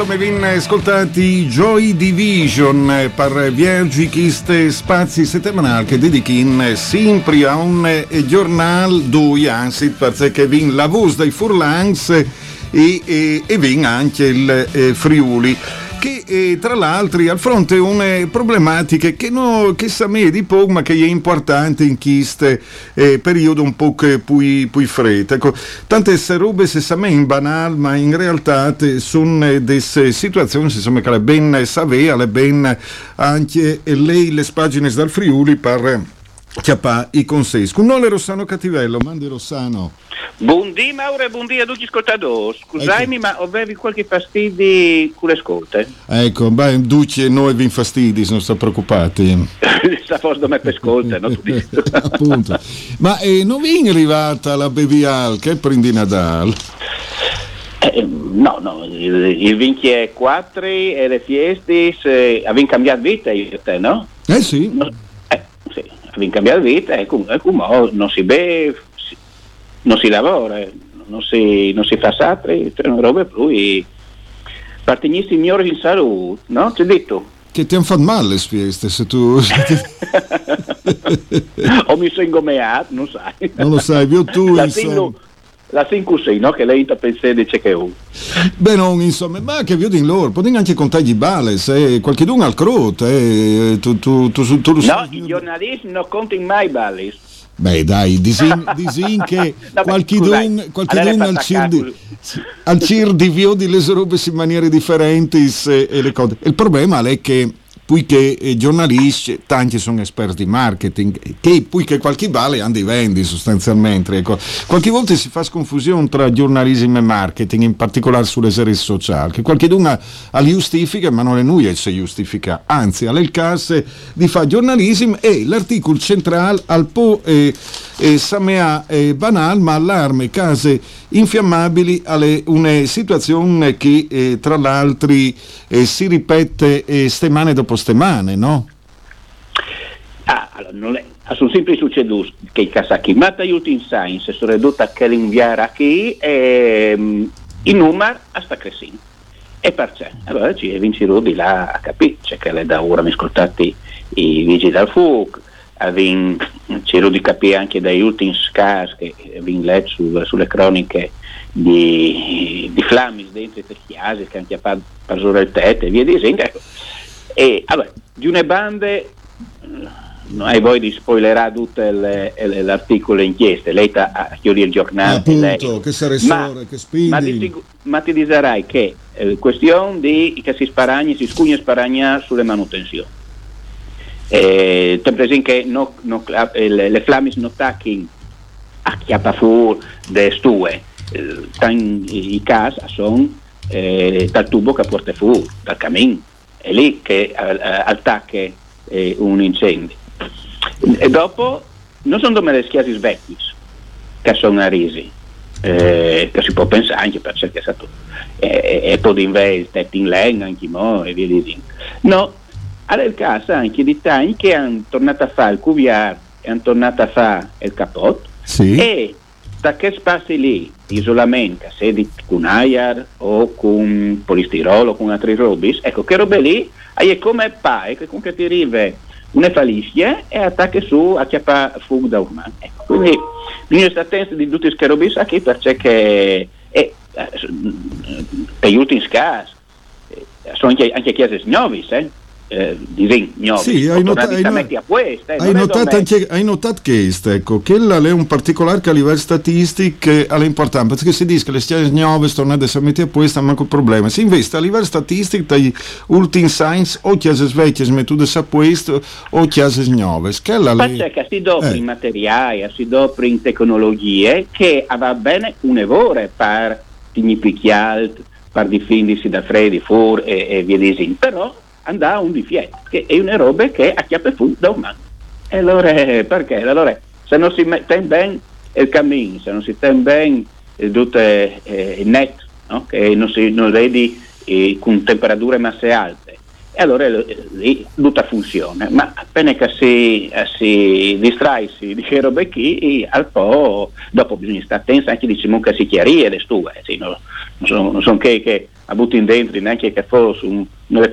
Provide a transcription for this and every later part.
insomma, vin ascoltati Joy Division per Viaggi Chiste Spazi settimanal che dedichi sempre a un giornale due anzi perché vin la voce dei Furlans e, e, e vin anche il eh, Friuli che eh, tra l'altro al fronte une problematiche che, no, che sa me di poco ma che è importante in questo eh, periodo un po' più, più freddo. Ecco, tante robe se sa me in banal ma in realtà sono delle situazioni insomma, che le ben savea, le ben anche lei le pagine dal Friuli per chiappa i consensi. Con noi Rossano Cattivello, mandi Rossano. Buondì Mauro e buondì a tutti gli ascoltatori. Scusami, ma avevi qualche fastidio con le ascolte? Ecco, beh, Duce noi vi infastidi, non sta preoccupati. Sta forse da me per ascolta, no? Appunto. Ma eh, non vi è arrivata la Bevial che è per di Nadal? Eh, no, no, il, il 24 e le fieste eh, abbiamo cambiato vita io e te, no? Eh sì. No, abbiamo cambiato vita e come, come non si beve, non si lavora, eh, non si, non si fa sapere, cioè, robe più. e Partigni signori in salute, no? Ti ho detto. Che ti hanno fatto male le fieste se tu... o mi sono ingomeato, non sai. non lo sai, più tu... la insomma. La 5 no? Che lei pensa dice che è un. Beh, non, insomma, ma che vi in loro, potete anche contare i bale, se qualche d'un al crote, eh, tu, tu, tu, tu, No, i giornalisti non contano mai balli. Beh dai, disin, disin che No, qualchidun, qualchidun al cir di, al cir di vio di le robe in maniere differenti e, e le cose. Il problema è che poiché i giornalisti, tanti sono esperti di marketing, che poiché qualche vale hanno di vendi sostanzialmente. Ecco. Qualche volta si fa confusione tra giornalismo e marketing, in particolare sulle serie sociali, che qualche ha li giustifica, ma non è lui che si giustifica, anzi, il caso di fare giornalismo e l'articolo centrale al po' eh, eh, samea eh, banal, ma allarme case infiammabili alle una situazione che eh, tra l'altro eh, si ripete eh, stemane dopo stemane, no? Ah, allora, non è, sono sempre succeduto che i casacchi mata aiuti in science sono ridotta a che l'inviare a chi e i numeri sta crescendo. E perché? Allora ci vinci di là a capire, cioè che le da ora mi ascoltati i vigili del fuoco, c'ero di capire anche dagli ultimi scasi che abbiamo letto su, sulle croniche di, di Flammis dentro le chiese che hanno fatto per il tetto e via dicendo. Ecco. E allora, di une bande non hai voi di spoilerare tutto l'articolo inchieste, lei ha chiudere il giornale. Appunto, lei. che saressore, che spindi. Ma ti, ma ti dirai che eh, questione di che si sparagna, si scugna sparagna sulle manutenzioni. Eh, per esempio che no, no, eh, le, le flammis non tacchino a chiappa fu de stue, eh, i casi sono eh, dal tubo che porta fuori, dal cammin, è lì che eh, attacca eh, un incendio. E dopo non sono come le schiasi svecchi che sono a risi, eh, che si può pensare anche per cercare stato e, e poi tetto in legno anche mo e via dicendo. No, alla il caso anche di tanti che hanno tornato a fare il cuviar e hanno tornato a fare il capot sì. e che spazi lì? Isolamento se di con air o con polistirolo con altri robis? Ecco che robe lì? È come pai che comunque ti arriva una faliscia e attacca su a chiappa fuga da umano ecco, quindi bisogna stare attenti di tutti questi robis qui perché eh, per gli ultimi casi sono anche, anche chiese nuove eh? Eh, di Rignovi. Sì, hai, nota- hai, questa, hai, notato anche, hai notato che ecco, che è un particolare che a livello statistico è importante, perché si dice che le stiane nuove sono adesso a mettere a questo, ma il problema. Si investe a livello statistico dai ultimi science o chiese svecchie smettude a questo o chiese nuove. Perché si dopri eh. in materiali, si dopri in tecnologie che va bene un'evore per significare per difendersi da freddi, fur e, e via dicendo, però andava un difietto, che è una roba che a chiappe fu da un anno. E allora perché? Allora, se non si mette bene il cammino, se non si tiene bene eh, tutto eh, il net, no? che non si non vedi eh, con temperature masse alte, e allora eh, lì tutta funziona. Ma appena che si, eh, si distraisi di quelle robe qui, al po' dopo bisogna stare attenti anche diciamo che si chiarisce le stue, sì, non, non sono, sono che, che a buttare dentro neanche che fosse un, una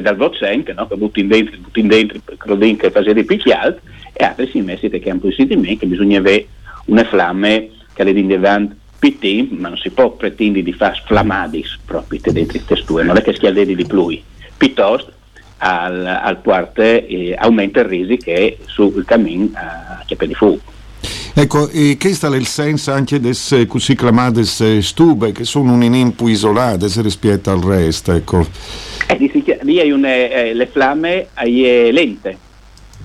dal Vocenk, no? che buttare dentro, buttare dentro, crodin che faceva picchialt, e altri si messi che hanno di me che bisogna avere una fiamme che le in davanti PT, ma non si può pretendere di fare flamadis proprio dentro queste stue, non è che schialdedi di più, piuttosto al, al parte eh, aumenta il rischio sul cammino a chiappe di fuoco. Ecco, e questo è il senso anche delle così chiamate stube, che sono un inimpo isolate rispetto al resto, ecco. Eh, lì hai une, eh, le fiamme hai lente,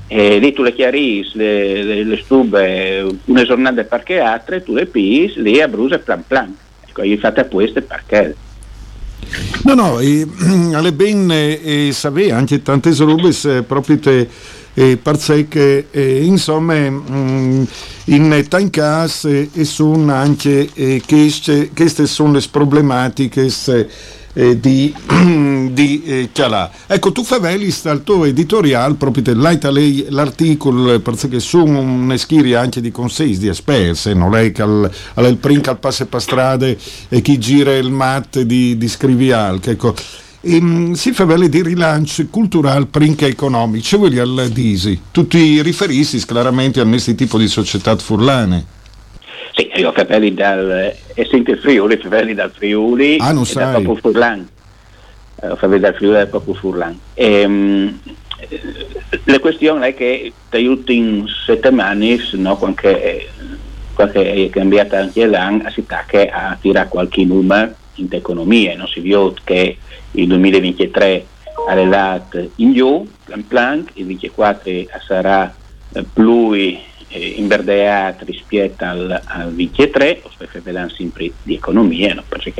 e lì tu le chiarisci, le, le, le, stube, una giornata perché altre, tu le pis, lì a brusa plan plan. Ecco, hai fatto a queste perché... No, no, e, alle ben e, sapere anche tante robe proprio te eh, perché eh, insomma mh, mm, in tancas eh, sono anche eh, queste, queste sono le problematiche eh, di, di eh, Calà. Ecco, tu favevi dal tuo editoriale proprio te, lei l'articolo perché sono una schiria anche di consigli di esperti, non lei che al, princa al passe strade e chi gira il mat di, di scrivial, ecco e, ehm, si fa vale di rilancio culturale princa economico, cioè vuoi al disi. Tu ti riferisci chiaramente a questo tipo di società furlane? Io ho capelli dal essente Friuli, capelli dal Friuli ah, non e sai. dal Popolo Furlan. Eh, ho capelli dal Friuli e dal Popolo Furlan. E, um, la questione è che negli ultimi settimane, no, qualche, qualche è cambiata anche l'anno, si tacca a tirare qualche numero in economia, non si vede che il 2023 arrivato in giù, plan plan, il 2024 sarà eh, più eh, inverdeato rispetto al, al 2023, parliamo sempre di economia, no? perché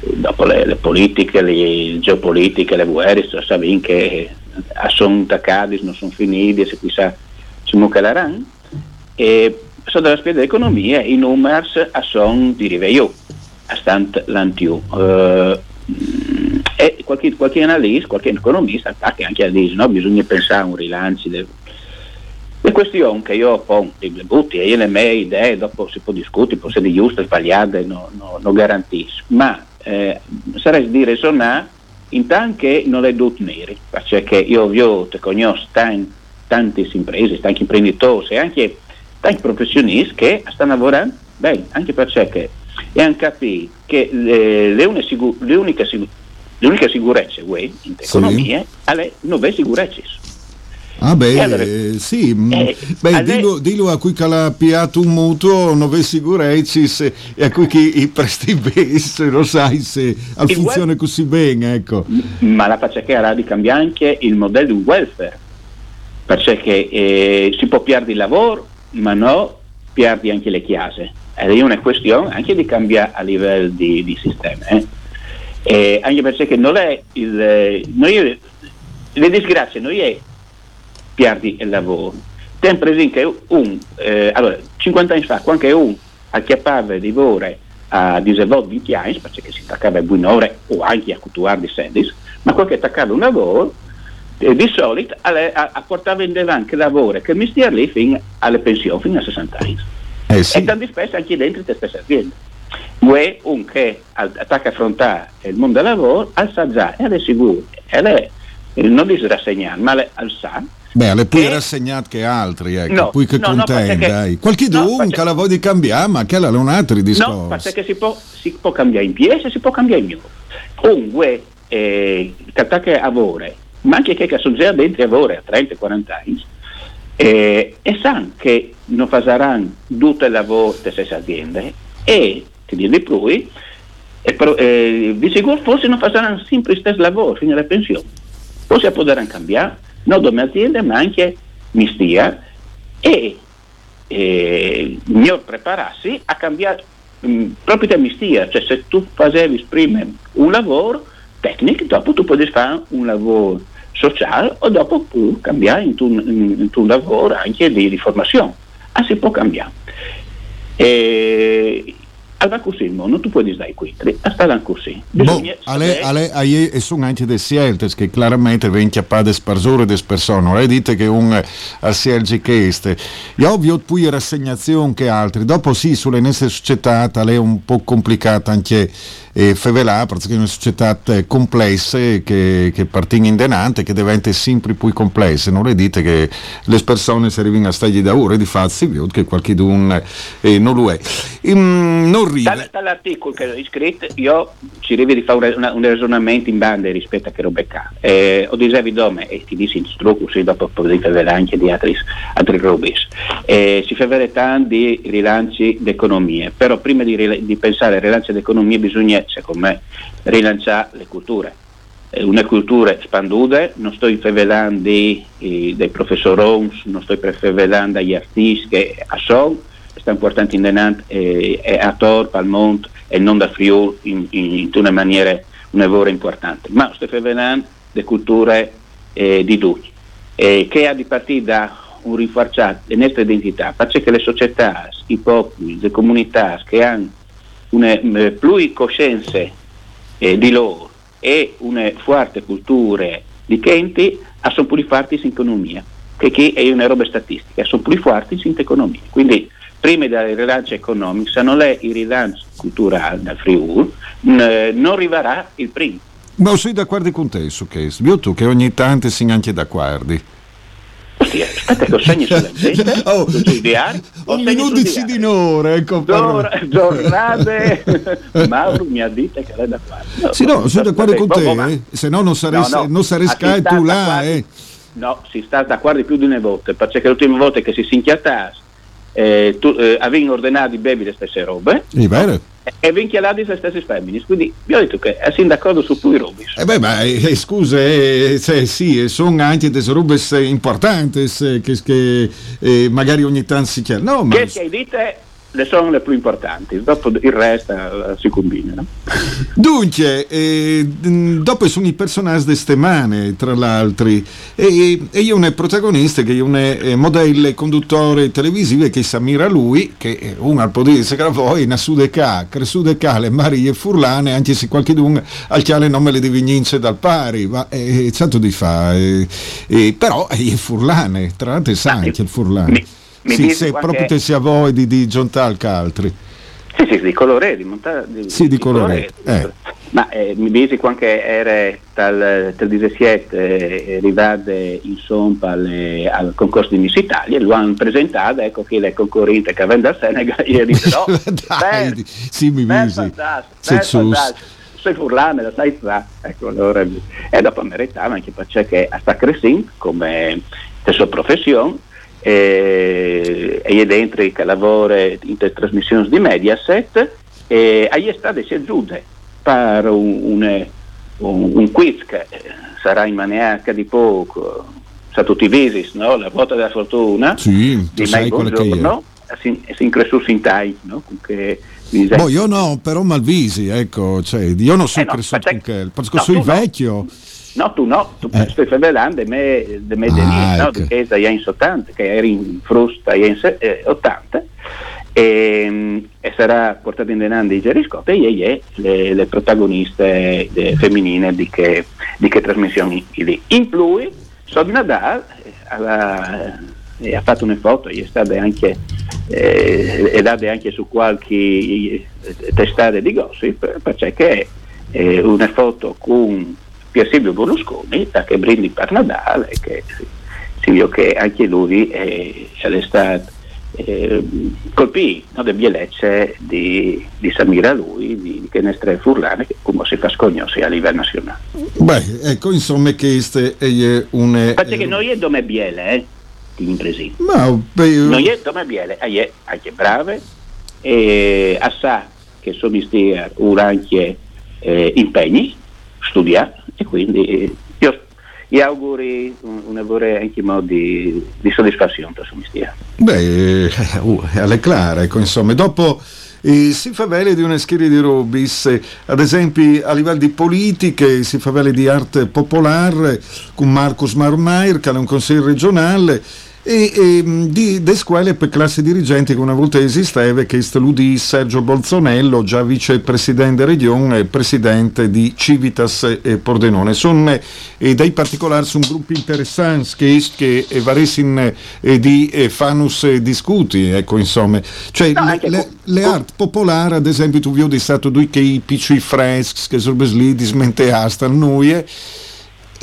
eh, dopo le, le, politiche, le geopolitiche, le guerre, sappiamo che sono attaccati, non sono finiti, se sa ci muccheranno. E sotto l'aspetto dell'economia i numeri sono di riveglio, a stant l'antiu. Uh, e qualche, qualche analista, qualche economista attacca anche a dire no? bisogna pensare a un rilancio del... le questioni che io pongo le butti e le mie idee dopo si può discutere può essere giuste, sbagliate non no, no garantisco ma eh, sarebbe di ragionare intanto che non è tutto neri, perché io ho conosco tanti, tante imprese, tanti imprenditori e anche tanti professionisti che stanno lavorando bene, anche perché e hanno capito che le, le, uniche, le uniche, le uniche sicurezze in economia sì. è non sicurezze. Ah beh, allora, eh, sì, mm, eh, beh, dillo, dillo, a cui ha piato un mutuo non vede sicurezza e a cui chi i presti bene, lo sai se funziona wel- così bene, ecco. Ma la faccia che era di cambiare anche il modello di welfare, perché eh, si può perdere il lavoro, ma no, perdi anche le chiese. Ed è una questione anche di cambiare a livello di, di sistema. Eh. anche perché non è il... Noi, le disgrazie non è perdi il lavoro. Ten presente che un, eh, allora, 50 anni fa, quando un acchiappava di ore a 20 anni, perché si attaccava a buone ore o anche a cultivare di sedis, ma quando attaccava un lavoro, eh, di solito alle, a, a portava in avanti lavoro che mi stia lì fino alle pensioni, fino a 60 anni. Eh sì. E tanti spesso anche dentro le stesse aziende. Uè un che attacca a affrontare il mondo del lavoro, alza già, e è sicuro, e non dice rassegnare, ma al sa Beh, le puoi che... rassegnare che altri, ecco, no, poi che no, contenti, no, dai. Qualche no, dunque la voglia di cambiare, ma che è un altro discorso. No, perché si può, si può cambiare in piedi e si può cambiare in mio. Comunque, eh, che lavora, ma anche che sono già dentro lavora a 30-40 anni, eh, e sanno che non faranno tutto il lavoro delle stesse aziende e, ti dico di più, e però, eh, di sicuro forse non faranno sempre lo stesso lavoro fino alla pensione. Forse potranno cambiare non come azienda ma anche mistia e eh, miglior prepararsi a cambiare mh, mm, proprio da mistia, cioè se tu facevi prima un lavoro tecnico, dopo tu puoi fare un lavoro sociale o dopo puoi cambiare in tuo lavoro anche di, di formazione. Ah, si può cambiare. E al così il mondo tu puoi stare qui, sta così. Bisogna boh, ale, ale, ale, e sono anche delle scelte che chiaramente vengono chiappate sparsore delle persone, lei dite che un a scelge che este. È ovvio poi rassegnazione che altri, dopo sì, sulle nostre società è un po' complicata anche e Fevelà perché è una società complessa che, che partiglia in denante che diventa sempre più complessa non le dite che le persone si arrivano a stagli da ore di fazzi che qualche d'un eh, non lo è um, non ride dall'articolo che ho scritto io ci arrivi di fare un, un ragionamento in bande rispetto a che robe ca eh, ho dicevi dome e ti dici in strucco sì dopo poi vedere anche di altri, altri robe eh, si fa vedere tanti rilanci d'economia però prima di, di pensare al rilancio d'economia bisogna secondo me, rilanciare le culture. Una cultura spanduta, non sto rivelando dei, professori, non sto rivelando gli artisti che a Sol stanno portando in denant eh, a Tor, al Monte e non da Friuli in, in, in, una maniera un lavoro importante, ma sto rivelando le culture eh, di tutti, eh, che ha di partire da un rinforzato della nostra identità, perché le società, i popoli, le comunità che hanno una eh, pluricoscienze eh, di loro e una forte cultura di Kenti sono più forti in economia, che è una roba statistica, sono più forti in economia. Quindi prima del rilancio economico, se non è il rilancio culturale dal Friuli, non arriverà il primo. Ma sei d'accordo con te su questo? Io tu che ogni tanto si anche d'accordo. Aspetta che ho segni sulla gente, oh, diari, un minuto di dinore, ecco. Gior- giornate, Mauro mi ha detto che lei da qua. No, sì, no, sono d'accordo con te, eh? se no non saresti, no, no. non saresti tu là. Eh. No, si sta d'accordo più di una volta, perché le ultime volte che si si inchiatasse eh, tu, eh, avevano ordinato di bevi le stesse robe e, e vinchialati le stesse femmine quindi vi ho detto che siamo d'accordo su più robe. Eh beh ma eh, scusa eh, cioè, sì sono anche delle robe importanti che, che eh, magari ogni tanto si chiama no, ma... che, che dite le sono le più importanti, dopo il resto uh, si combina. No? Dunque, eh, dopo sono i personaggi di stemane, tra l'altro, e, e io un protagonista che è un eh, modello conduttore televisivo che si ammira lui, che uno al potere se voi, in Sudeca, Cresudeca, le Marie Furlane, anche se qualche d'un al chiale non me le divinince dal pari, ma è eh, certo di fa, eh, eh, però è Furlane, tra l'altro è anche il Furlane. Mi sì, se proprio te sia voi di, di Giuntalca altri. Sì, sì, di colore, di montare. Sì, di, di colore. colore. Eh. Ma eh, mi dici quando era dal, dal 17 eh, arrivato insomma alle, al concorso di Miss Italia, lo hanno presentato, ecco che le concorrente che vende al Senegal, e dice no, Dai, beh, sì, mi beh, visi. fantastico. Sei furlame, la sai fa. Ecco, allora, e dopo meritava anche perché sta crescendo come la sua professione eh, e che lavora in te trasmissioni di Mediaset e ahí è stata si aggiunge per un, un, un- un quiz che eh, sarà in maniera di poco sa tutti i visi, no? la ruota della fortuna Sì, di Mai. Buongiorno si, si incresciuto in tai no? Che Boh, io no, però Malvisi, ecco, cioè, io non sono Eh no, cresciuto perché- con che, perché no, sono tu no. No, tu no, tu Eh. stai parlando di me, di me Ah, lì, no? ecco. di che sei in 80, che eri in frusta se- eh, 80 e, e sarà portato in denaro di Jerry Scott e è le, le protagoniste eh, femminili di che, di che trasmissioni lì. In più, Sod Nadal eh, alla- eh, ha fatto una foto, è stata anche eh, data anche su qualche eh, testata di gossip perché è eh, una foto con Pier Silvio Berlusconi da che brindi per Nadal e che si, si vede che anche lui è, è stato eh, colpì no, le bellezze di, di Samira lui, di, di Chenestre Furlane che come si fa scognosi a livello nazionale. Beh, ecco, insomma, queste è un... Perché noi è dome biele, eh, di impresi. Ma, beh, Non è dome biele, è anche brave e sa che sono ora anche eh, impegni, studiare e quindi io gli auguri un, lavoro anche di, di soddisfazione per mestiere. Beh, eh, uh, alle clare, ecco, insomma, dopo eh, si fa vele di una serie di robis, eh, ad esempio a livello di politiche, si fa vele di arte popolare con Marcus Marmair, che è un consiglio regionale, e, e mh, di de scuole per classe dirigenti che una volta esisteva, che è di Sergio Bolzonello, già vicepresidente regione e presidente di Civitas e Pordenone. Sono eh, dei particolari, sono gruppi interessanti che, che eh, varessin eh, di eh, Fanus eh, discuti, ecco insomma. Cioè, No, le, le, le art popolari, ad esempio, tu vi ho di stato due che i piccoli freschi che sono lì di smenteasta noi eh,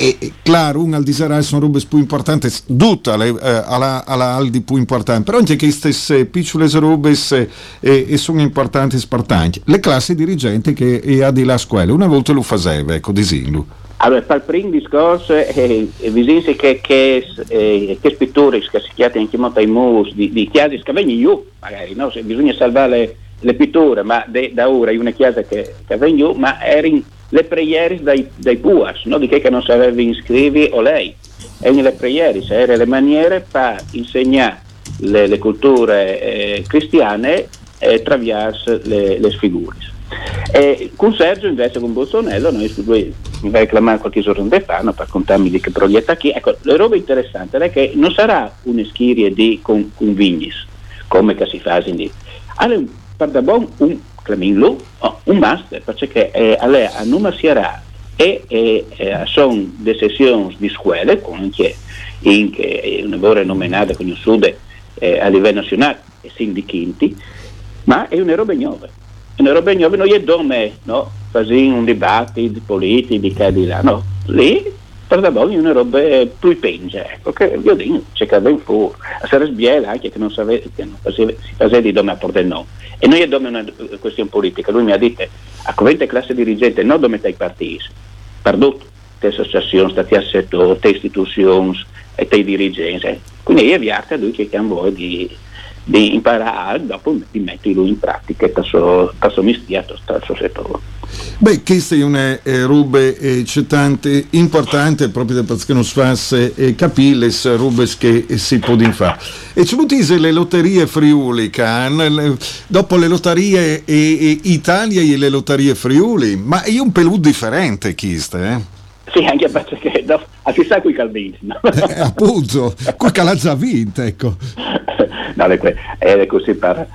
e claro, un al di sarà sono robe più importanti, tutte le, eh, alla, aldi più importanti, però anche queste eh, piccole robe eh, eh, sono importanti e spartanti. Le classi dirigenti che eh, ha di là a scuola, una volta lo faceva, ecco, disillo. Allora, per il primo discorso, eh, eh, bisogna che, che, eh, che pittori che si chiamano anche molto ai mus di, di chiese che vengono giù, magari, no? Se bisogna salvare le, le pitture, ma de- da ora è una chiesa che, che vengono ma erano le preghiere dai, dai puas, no? di che, che non sapeva iscrivi o lei. Erano le preghiere, erano le maniere per insegnare le, le culture eh, cristiane eh, attraverso le, le sfigure. E con Sergio invece con Bolsonaro noi su due mi vai a reclamare qualche giorno fa no, per contarmi di che progetto qui ecco la roba interessante è che non sarà una schiria di con, vignis come che si fa in allora per da buon un claminlo oh, un master perché eh, allora a non sarà e eh, eh, sono delle sessioni di scuole con anche in che è una lavoro nominata con il sud eh, a livello nazionale e sindicanti ma è una roba nuova. Una roba nuova non è dove no, fare un dibattito politico e di là no, lì per da è una roba più pengia ecco che io dico c'è ben fuori a Sares Biela anche che non sapeva che non faceva, si faceva di dove a Pordenone e noi è dove una eh, questione politica lui mi ha detto a covente classe dirigente non dove stai partiti? Perdut te associazioni, stati a settore, te istituzioni e te dirigenti quindi è viata lui che ha voglia di di imparare dopo di metterlo in pratica suo mestiere, suo settore. Beh, questa è una eh, roba eh, c'è tante importante proprio perché non si fa eh, capire le robe che eh, si può fare. E ci utilizzano le lotterie Friuli, can, le, dopo le lotterie eh, eh, Italia e le lotterie Friuli, ma è un pelù differente queste, eh? Sì, anche perché no, a chissà qui calvini, no? Eh, appunto, qui che l'ha già vinta, ecco. no, que- è così per...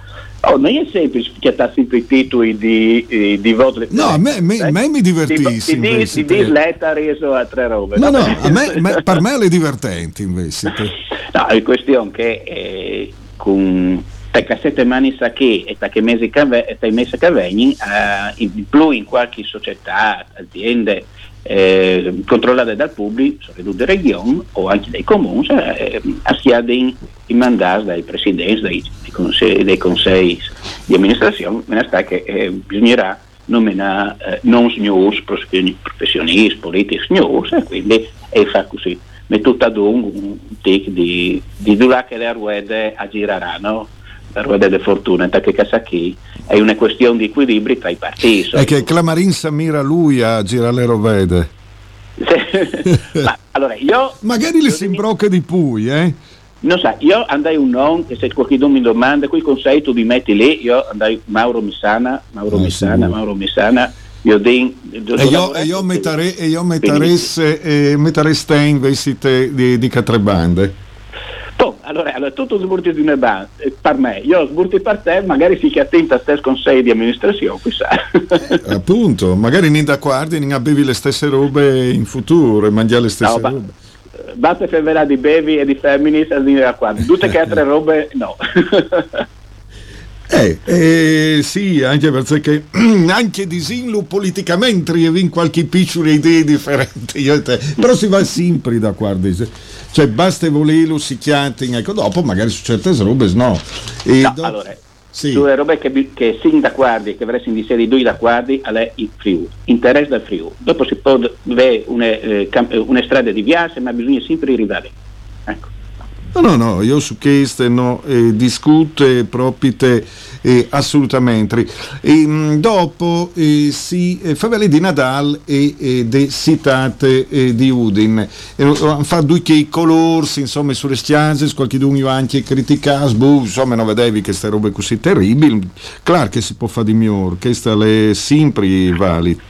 Oh, non è semplice schiattare sempre i titoli di, eh, di voto. No, a me, me, me mi divertissi Di, di, di, di letta reso a tre robe. No, no, a me, me- per me è divertente invece. te. No, è questione che eh, con, perché settimane sa che e che mesi che e mesi eh, in più in qualche società, aziende eh, controllate dal pubblico, soprattutto delle regioni o anche dai comuni, eh, assiaden i mandati dai presidenti, dai, dai, consigli, dei consigli di amministrazione, ne sta che eh, bisognerà nominare eh, non news, professionisti, politici news, e quindi e fa così. Ma tutto ad un, tic di, di dura che le ruede aggireranno la ruota di fortuna, perché qui è una questione di equilibri tra i partiti. È che Clamarin s'ammira lui a girare le rovede. Ma, allora, io, Magari le si imbrocca di pui, eh? Non sa, io andai un non, che se qualcuno mi domanda, qui con sei tu mi metti lì, io andai Mauro Missana, Mauro ah, Missana, sì. Mauro Missana, io din, e io, e io mettere, e io metteresse, eh, mettereste in vestite di, di catrebande. Allora, allora, tutto sburti di una banda, eh, per me, io sburti per te, magari si che attenta a te consigli di amministrazione, chissà. Eh, appunto, magari non da guardi, non bevi le stesse robe in futuro e mangiare le stesse no, robe. Basta fermare di bevi e di femminis dire a qua, tutte che altre robe no. Eh, eh, sì, anche perché anche disinlo politicamente in qualche piccola idea differente, però si va sempre da qua, cioè basta volerlo, si chianti, ecco, dopo magari su certe robe no. E no dopo, allora, sì. sulle robe che, che sin da guardi, che avresti di serie due da guardi, è il Friuli, interesse del Friuli. Dopo si può avere una, eh, una strada di viaggio, ma bisogna sempre arrivare. Ecco. No, no, no, io su queste no, eh, discute proprio eh, assolutamente. E, mh, dopo eh, si fa di Nadal e eh, de citate di Udin. Fa due che i colori, insomma, sulle stanze, qualche dunio anche criticato, boh, insomma, non vedevi che queste robe così terribili. Claro che si può fare di migliore, questa è sempre valida.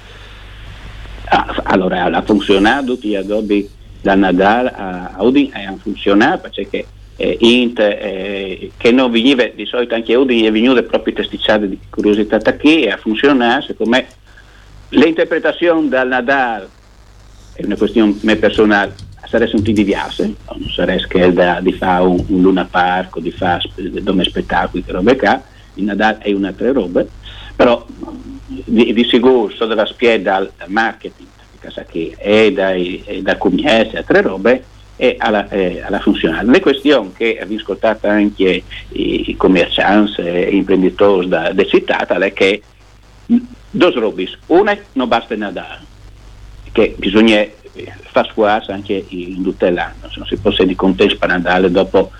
Ah, allora, ha funzionato, ti adobi da Nadal a Udin e ha funzionato perché eh, Int eh, che non veniva di solito anche Udin è venuto proprio testicciato di curiosità da chi e ha funzionato secondo me l'interpretazione dal Nadal è una questione me personale sarebbe un di non sarebbe da, di fare un, un Luna Park o di fare dome spettacoli che robe qua il Nadal è un'altra roba però di, di sicuro so della spiega dal marketing dai, è da Cumies e altre robe e alla, eh, alla funzionale. Le questioni che abbiamo ascoltato anche i commercianti e gli imprenditori da, da citata è che due robe, una non basta nadare, che bisogna eh, far scuola anche in tutto l'anno, se non si può di contesti per andare dopo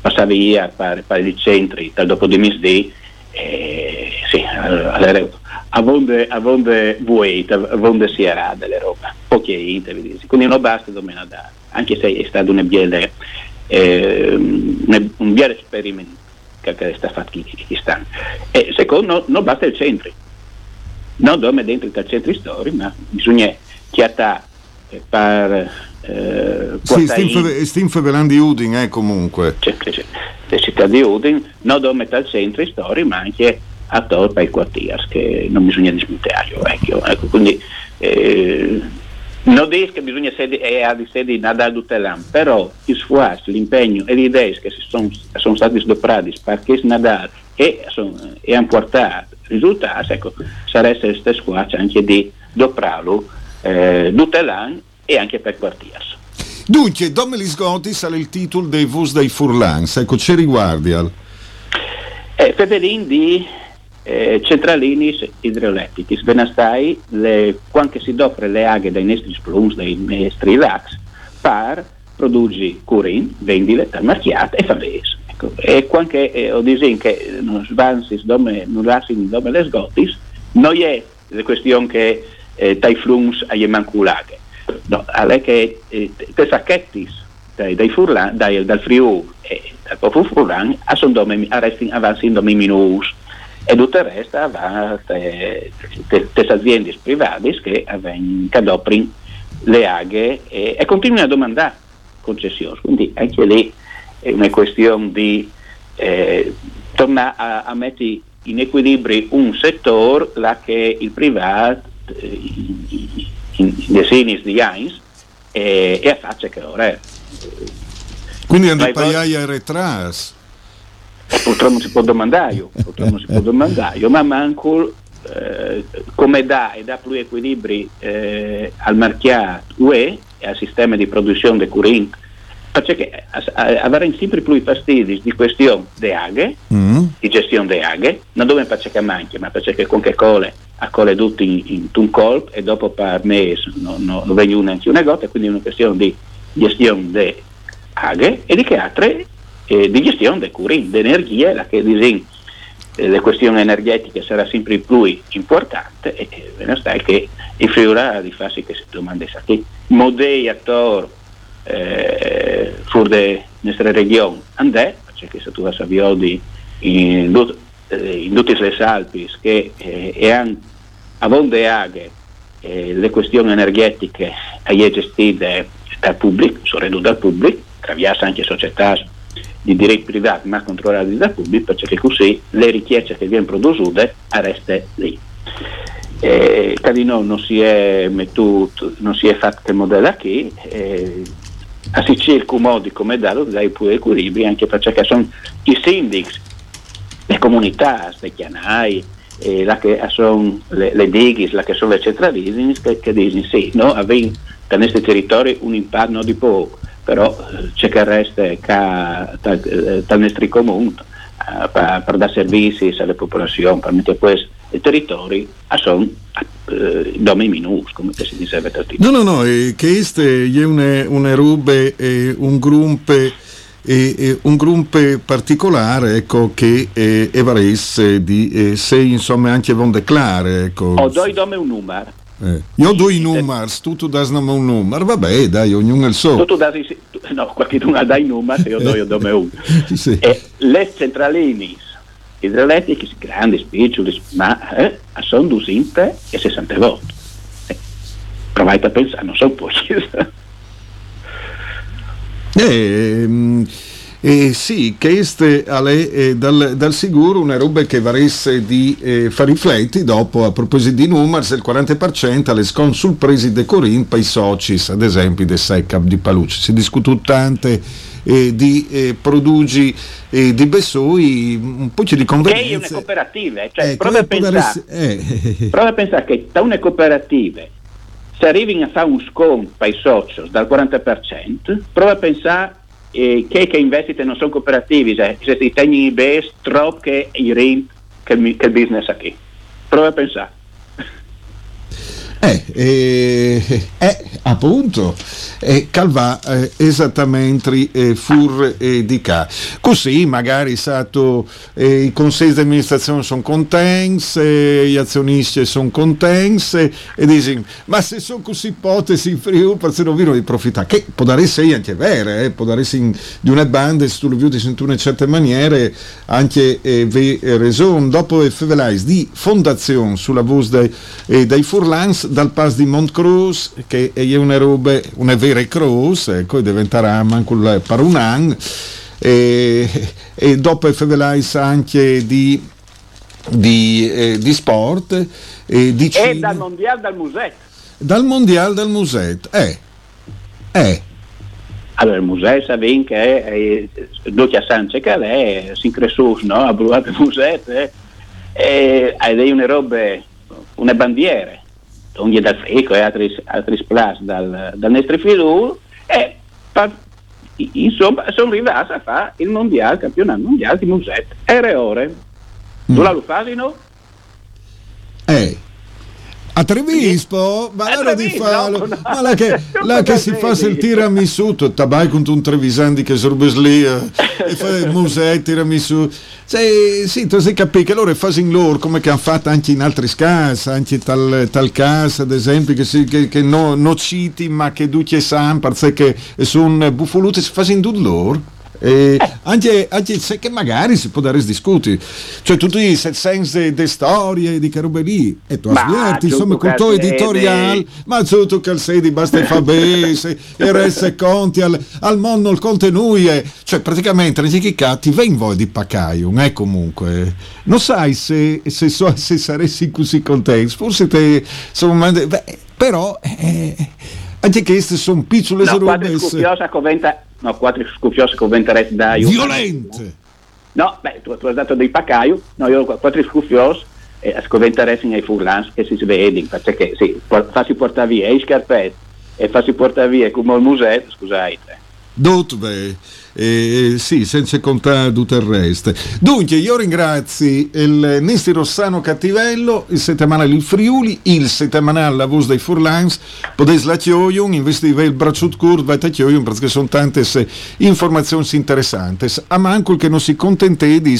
passare via per, per i centri, dopo di misdì, eh, sì, allora, avonde, avonde vuoi, avonde si era delle robe, poche ite, quindi non basta domenica dare, anche se è stato una biele, eh, un biele esperimento che sta fatto chi, chi sta. E secondo non basta il centro, non dove dentro il centro storico, ma bisogna chiattare per eh, sì, stiamo parlando di Udin eh, comunque. C'è, c'è, c'è. Le città di Udin non dove al centro storico, ma anche a per i quartieri, che non bisogna dismettere, ecco, ecco, quindi eh, non dico che bisogna essere di sedi nada tutelam, però il sforzo, l'impegno e le idee che sono, sono stati sdoprati perché nadar e, sono, e hanno portato risultati, ecco, sarebbe il stesso sforzo anche di doprarlo eh, e anche per quartieri. Dunque, Domelis Gotti sarà il titolo dei Vus dei Furlans, ecco, ci riguardi al. Eh, Fevelin di eh, centralini idroelettrici. Svenastai, le, quando si doppia le aghe dai nostri splums, dai nostri lax, per produrre curin, vendile, marchiate e favese. Ecco. E quando eh, ho detto che non svansis dome, non lassin dome le sgotis, non è la questione che eh, dai flums agli manculaghe. No, è che eh, te sacchetti dai, dai furlan, dai, dal Friuli e dal popolo furlan, sono avanti in domi minus e tutto il resto va queste aziende private che, che adoprano le aghe e, e, continuano a domandare concessioni. Quindi anche lì è una questione di eh, tornare a, a, mettere in equilibrio un settore là che il privato eh, in, in di Heinz e, e a faccia che ora è. Quindi andare a pagare retras. Purtroppo non si può domandare non si può domandare io, ma manco eh, come dà e dà più equilibri eh, al mercato UE e al sistema di produzione di current perché avere sempre più fastidi di questione di aghe, mm. di gestione di aghe, non dove perché manchi, ma perché con che cole a cole tutti in, in un colpo e dopo per mese non no, no vengono neanche una gota, quindi è una questione di gestione di aghe e di che altre eh, di gestione del curin, di energia, la che disegna eh, le questioni energetiche sarà sempre più importante e bene sta che il Friuli di farsi che si domanda che modei attor eh, fur de nostra regione andè, perché se tu vas a Viodi in, eh, in tutte le Alpi che eh, hanno a vonde aghe eh, le questioni energetiche a gestite dal pubblico, sono dal pubblico, attraverso anche società di diritto privato ma controllati dal pubblico perché così le richieste che vengono prodotte restano lì. Eh, Cadino non si è mettuto, non si è fatto modello qui, eh, si cerca modi come darlo dai pure equilibri anche perché sono i sindici, le comunità, le chianai, eh, la che sono le, le digis, la che sono le centralismi che, che dicono sì, no, avendo da questi territori un impatto di poco però eh, c'è che resta dal eh, nostro comune eh, per, per dare servizi alle popolazioni, per mettere questi territori a sono eh, domi minus, come si dice No, no, no, eh, questo è una, una roba, eh, un gruppo e, e un gruppo particolare ecco, che eh, evaresse di eh, se insomma anche von declare ecco. ho due nome un numero eh. Io do i numeri, tu dai un numero, vabbè dai, ognuno il suo. Tu dai, no, qualcuno dà i numeri, io do io do uno. sì. E le centralini idroelettriche, grandi, piccole, ma eh, sono 200 e 60 volte. Eh, provate a pensare, non sono pochi. eh, eh, sì, queste eh, dal, dal, sicuro una roba che varesse di eh, far rifletti dopo a proposito di numeri il 40% alle scon sul presi de Corin per i soci ad esempio del SECAP di Palucci si discute tante eh, di eh, produgi eh, di Bessui un po' di convenienze che è una cooperativa cioè, eh, prova, a pensare, eh. prova a pensare che da una cooperativa se arrivi a fare un sconto per i soci dal 40% prova a pensare che, che investite non sono cooperativi, se ti tieni bene, troppo che i rent che, il business qui. Prova a pensare. Eh, eh, eh, appunto, eh, Calvà eh, esattamente eh, fur eh, di ca. Così magari stato, eh, i consigli di amministrazione sono contenti, eh, gli azionisti sono contenti e dicono ma se sono così ipotesi in Friuli per se non vino di profittare, che può dare sei anche vero, può dare in, di una banda se tu lo vedi in una certa maniera anche eh, ve ragione. Dopo Fevelais di fondazione sulla voce dei, dei Furlans dal pass di Montcruz che è una roba, una vera cruz, ecco, diventerà manco per un anno e, e dopo FVLIS anche di, di, eh, di sport e di E dal mondiale dal museo. Dal mondiale dal museo, eh, eh. Allora il museo sa ben che è, è doppia Sanchez che è sincresus, no? Ha provato il museo eh? e hai una roba, una bandiera ogni dal Freco e altri, altri splash dal, dal nostro Friuli e pa, insomma sono arrivati a fare il mondiale, il campionato mondiale di Muset e ore. Mm. Tu la lo fai no? Eh. A Trevispo? Ma allora di farlo, no, ma la che, la che si fa sentire a Missuto, tabai con un Trevisandi che sorbes lì eh, e fa il museo, tirami su. Cioè, sì, tu sai capire che loro fanno in loro come che hanno fatto anche in altri casi, anche tal, tal caso ad esempio che, si, che, che no, non citi ma che duce san, perché sono buffolute, si fanno in tutti loro. Eh, anche, anche, se che magari si può dare discuti cioè tutti i senso di storie di robe lì e tu ascolti insomma col tuo editoriale ma tutto sei basta fa bene e resta conti al, al mondo il contenuto cioè praticamente non che ti ven voi di Pacaium eh comunque. Non sai se, se, so, se saresti così contento. Forse te insomma beh, però eh, anche queste sono piccole no, robe no, quattro quattro scuffiosa che venterete da Violente! No, beh, tu, tu hai dato dei paccaio, no, io ho quattro scuffios e scoventeresti nei furlans che si vedi, perché sì, farsi portare via i scarpetti e farsi portare via come il museo, scusate. Dove? Eh, sì, senza contare tutto il resto. Dunque, io ringrazio il Nesti Rossano Cattivello, il settimanale Il Friuli, il settimanale La Voce dei Furlans, potete la chioiun, investive il braccio curvo, vai a chioiun, perché sono tante informazioni interessanti. A manco che non si contente di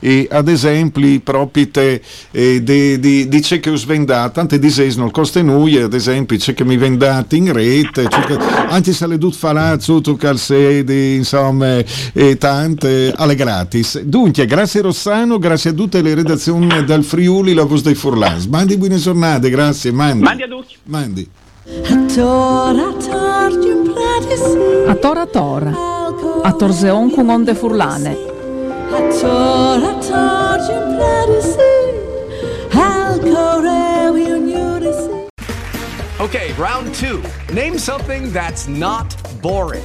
eh, ad esempio, proprio te, eh, di, di, di c'è che ho svendato, tante disesi non costa nulla, ad esempio, c'è che mi vendate in rete, che, anche se le dut falazzo, tu calsedi, insomma, insomma, e tante alle gratis. Dunque, grazie Rossano, grazie a tutte le redazioni dal Friuli, la voce dei Furlans. Mandi buone giornate, grazie. Mandi. Mandi a tutti. Mandi. A tora tora, a torzeon con onde furlane. Okay, round two. Name something that's not boring.